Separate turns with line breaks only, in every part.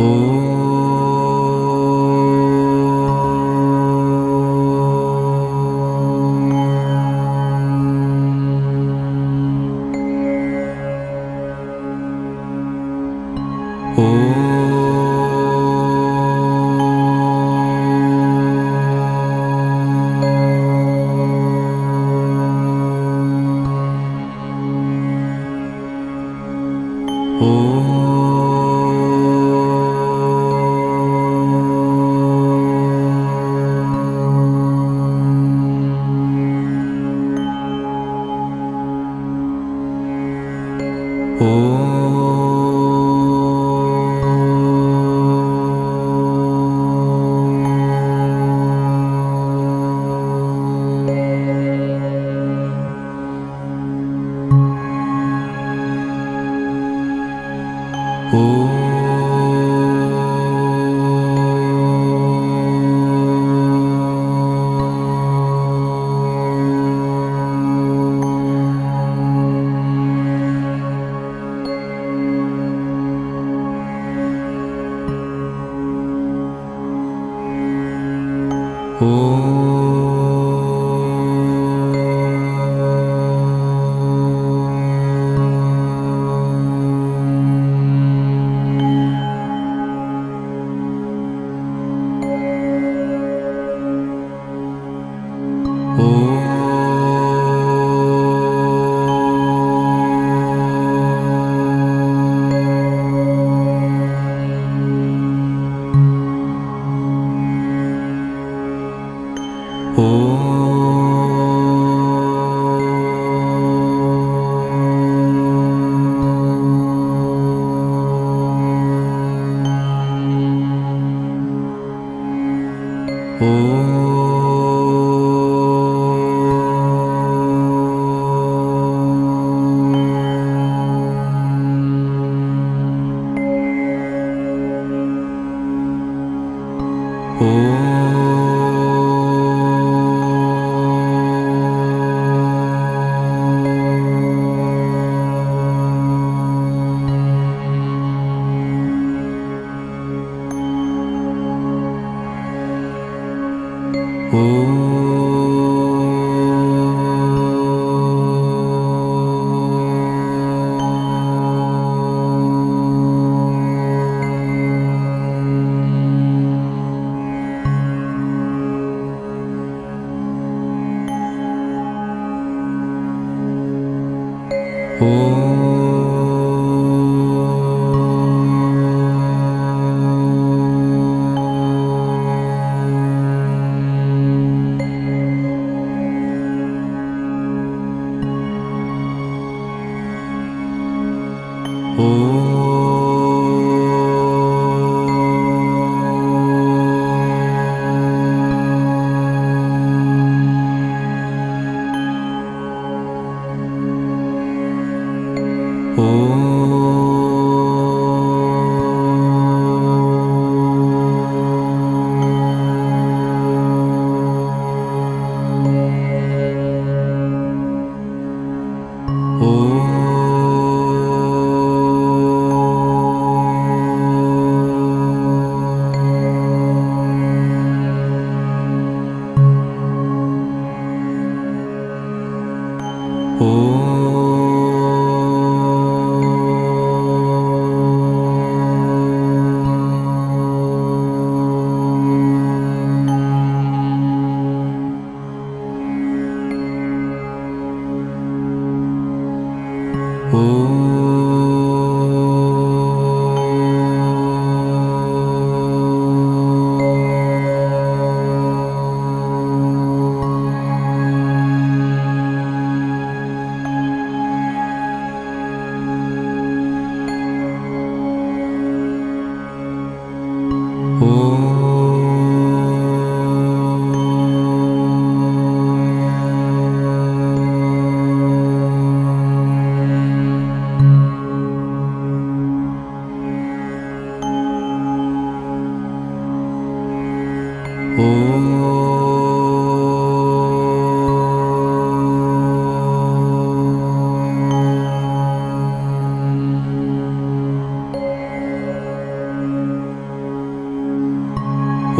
Oh.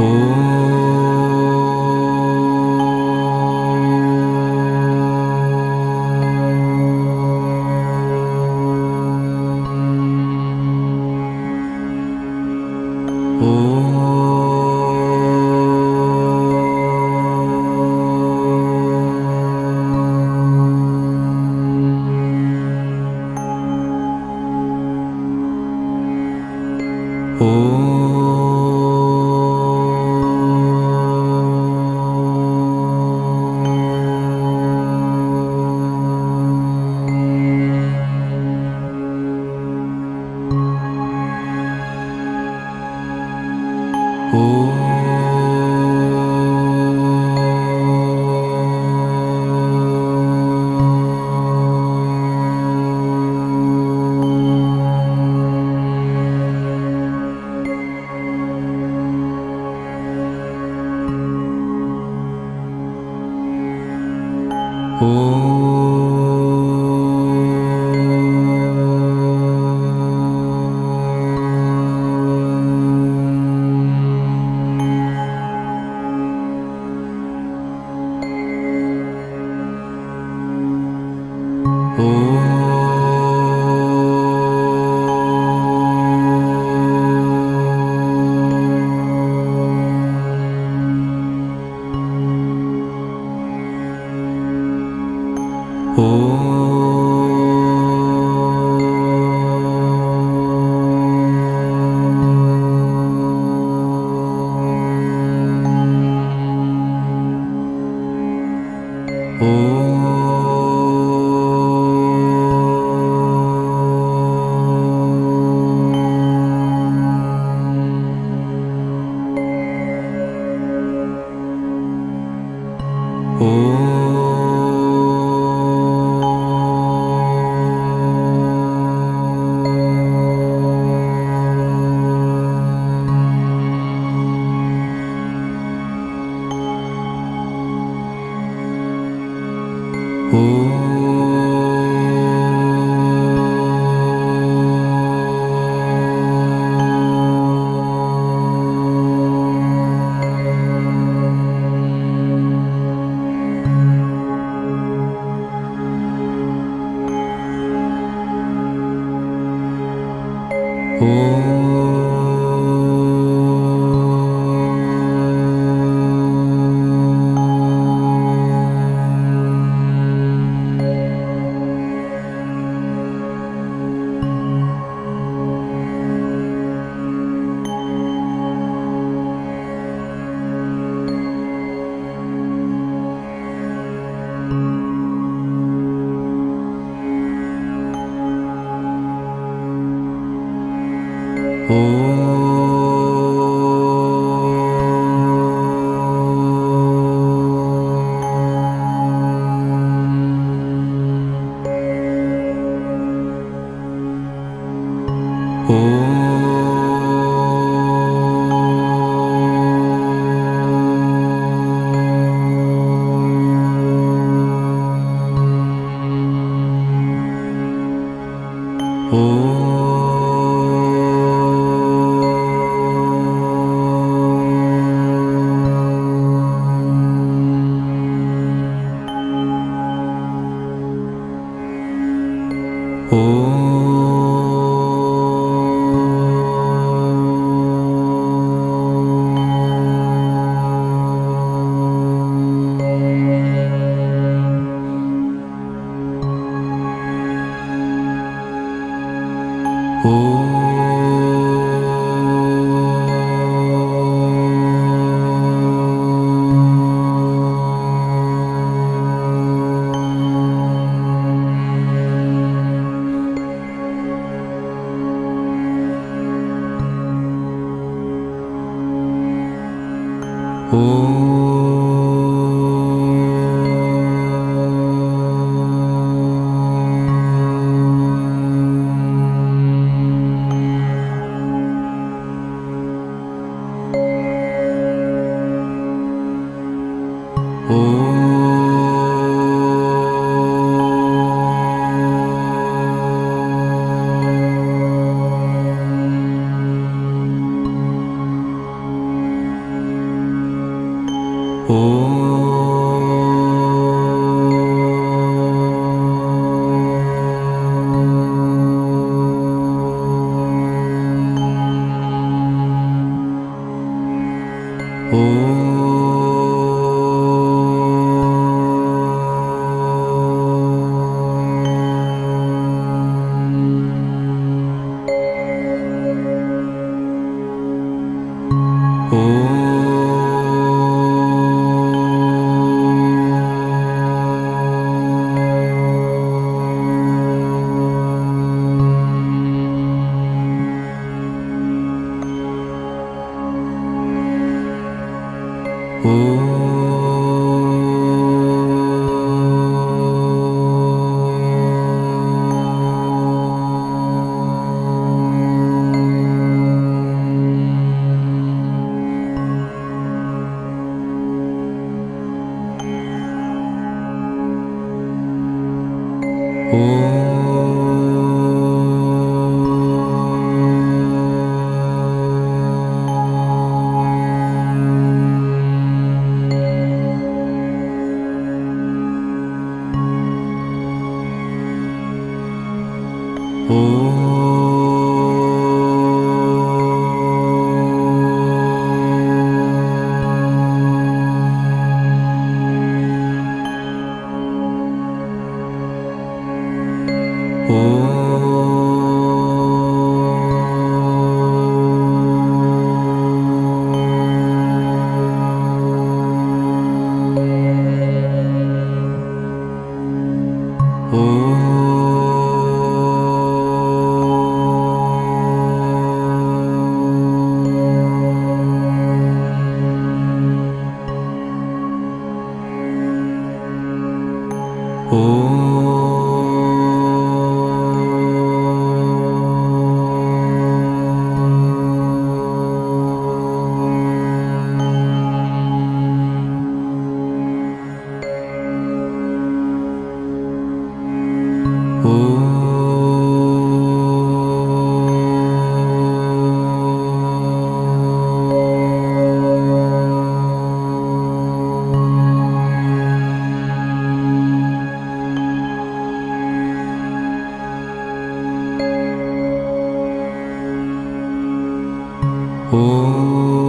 Oh. 哦。ओूओ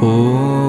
无。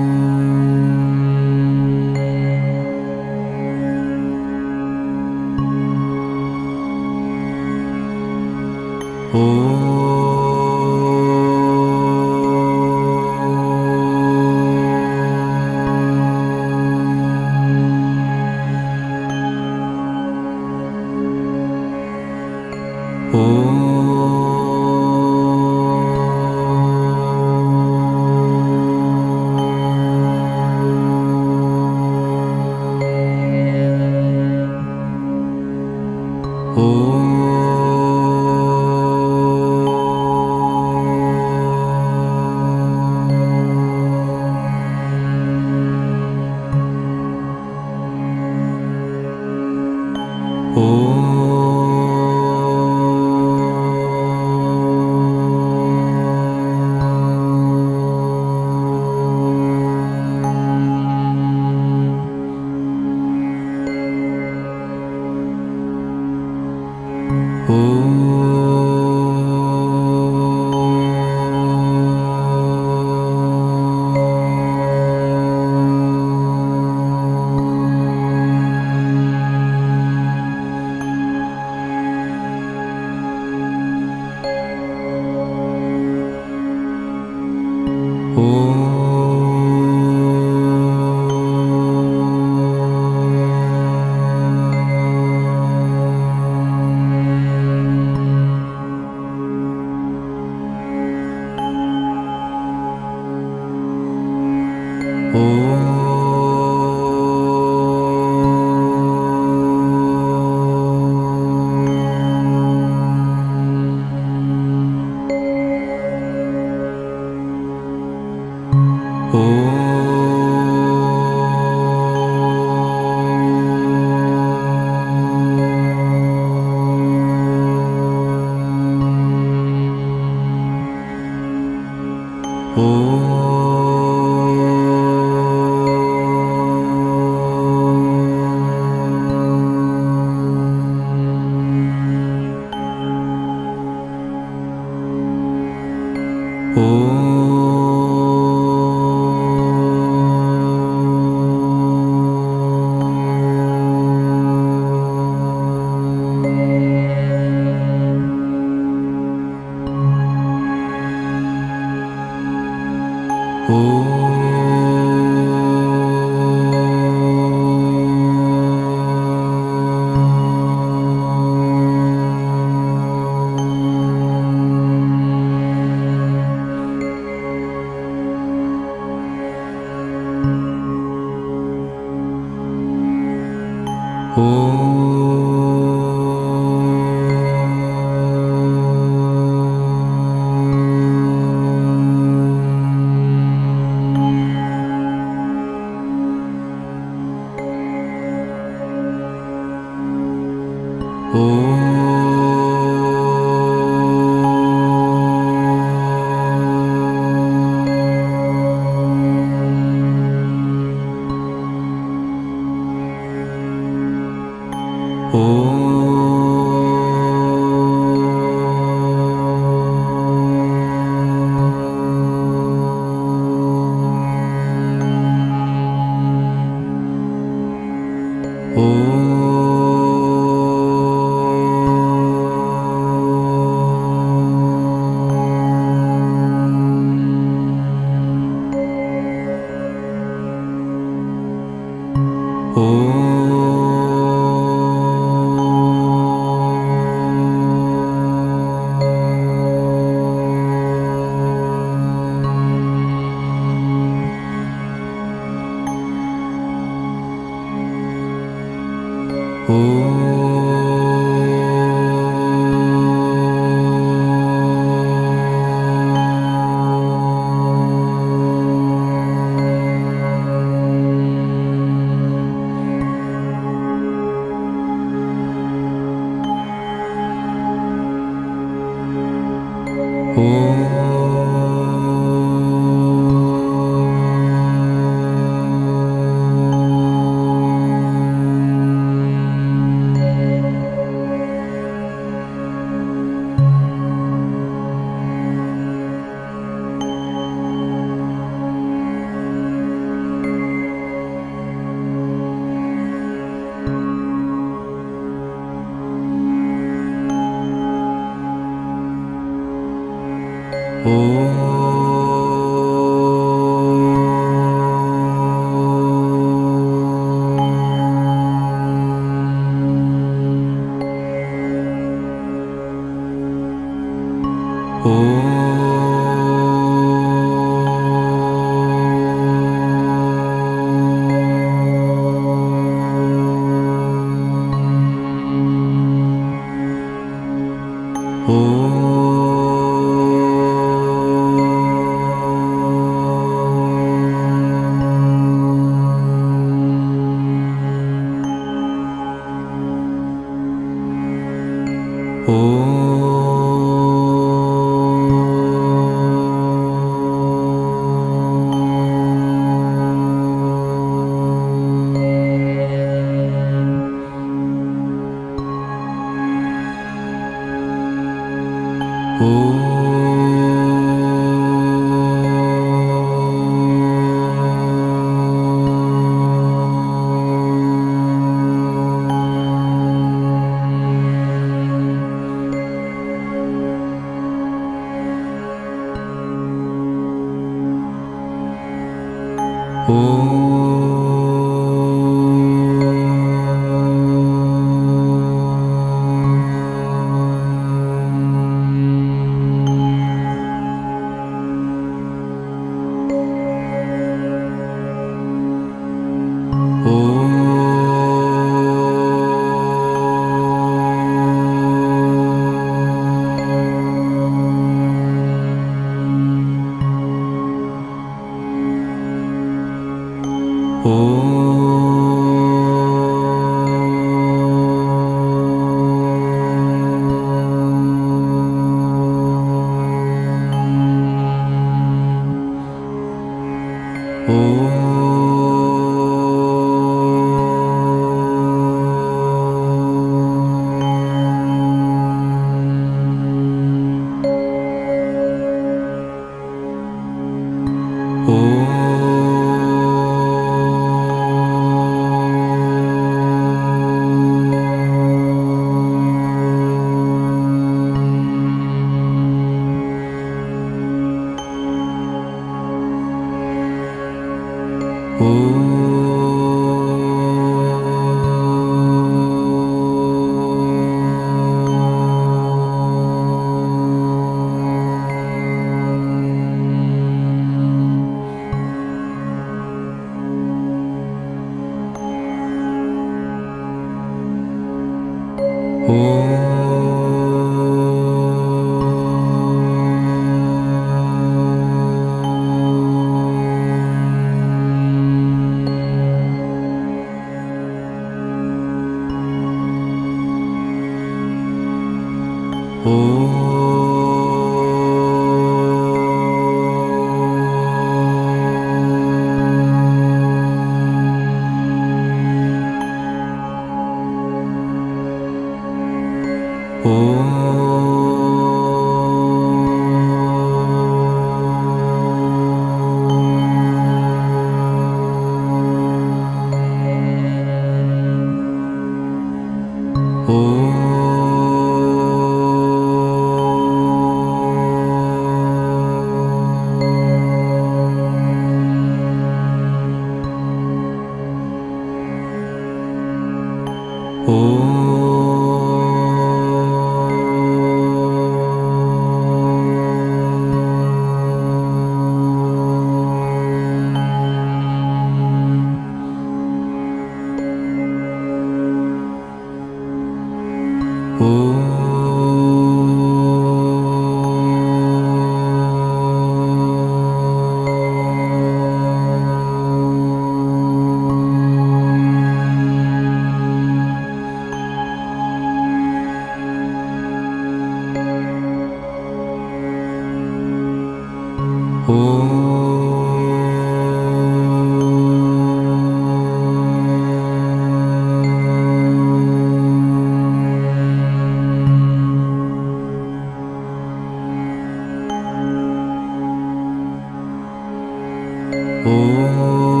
Oh.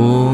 Oh.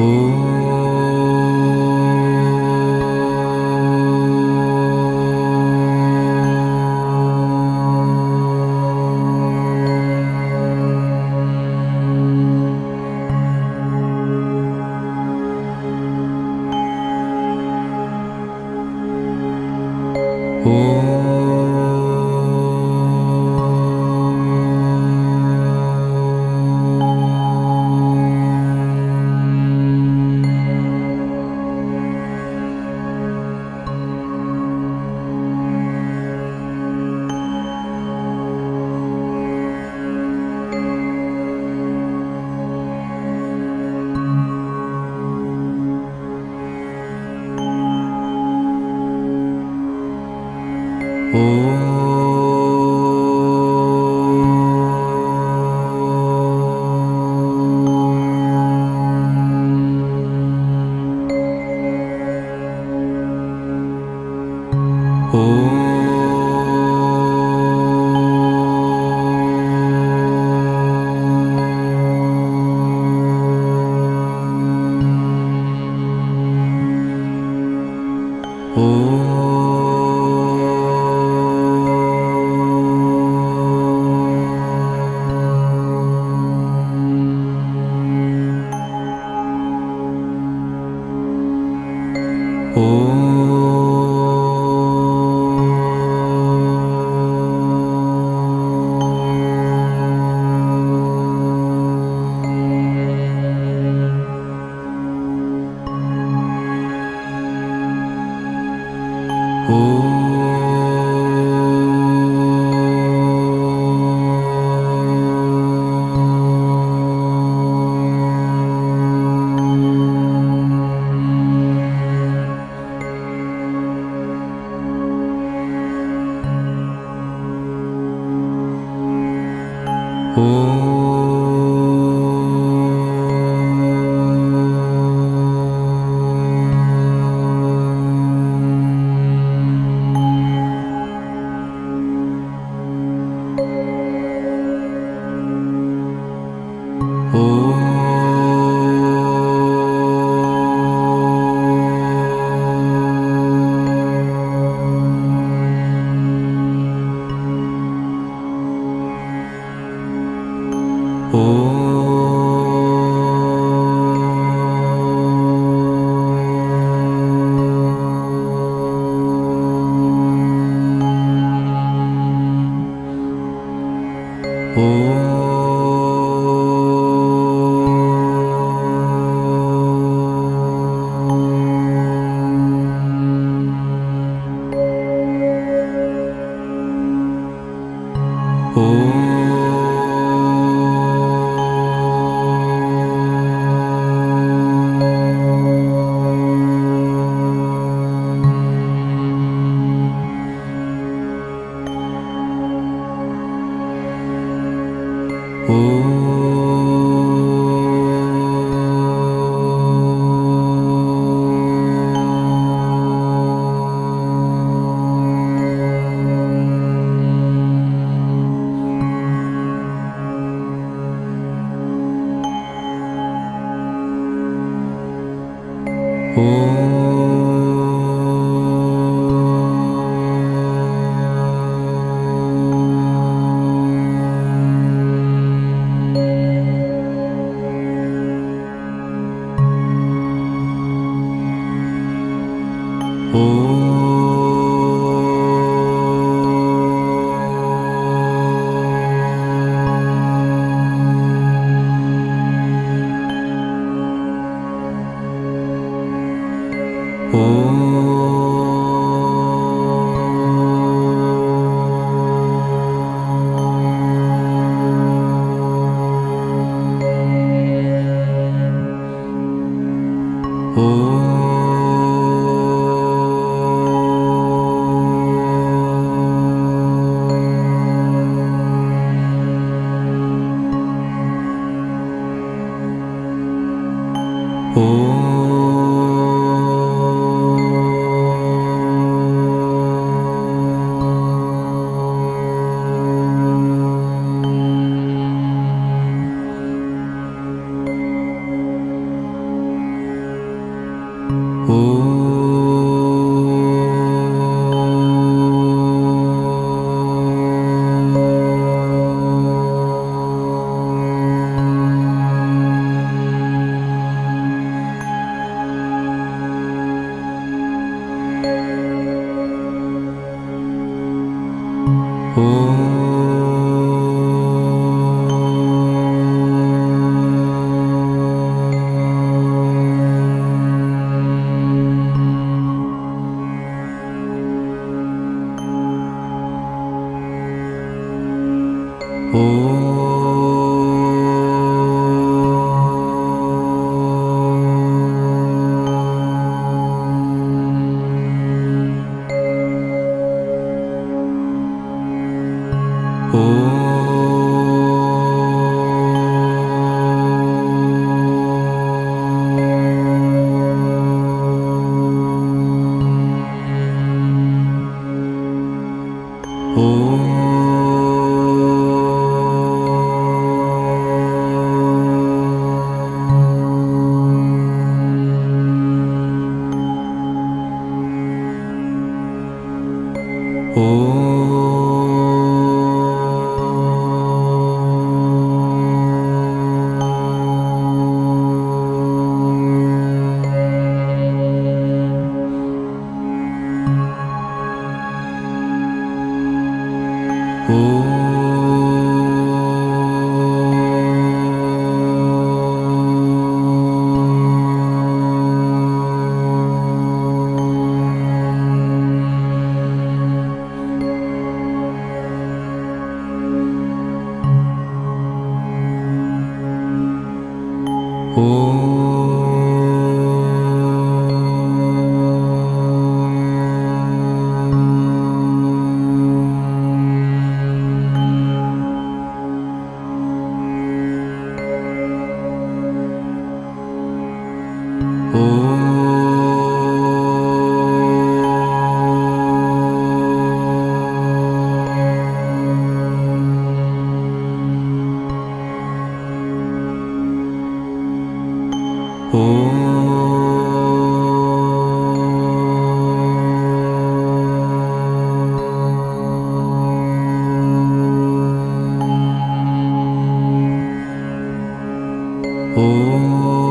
Oh. ओूँ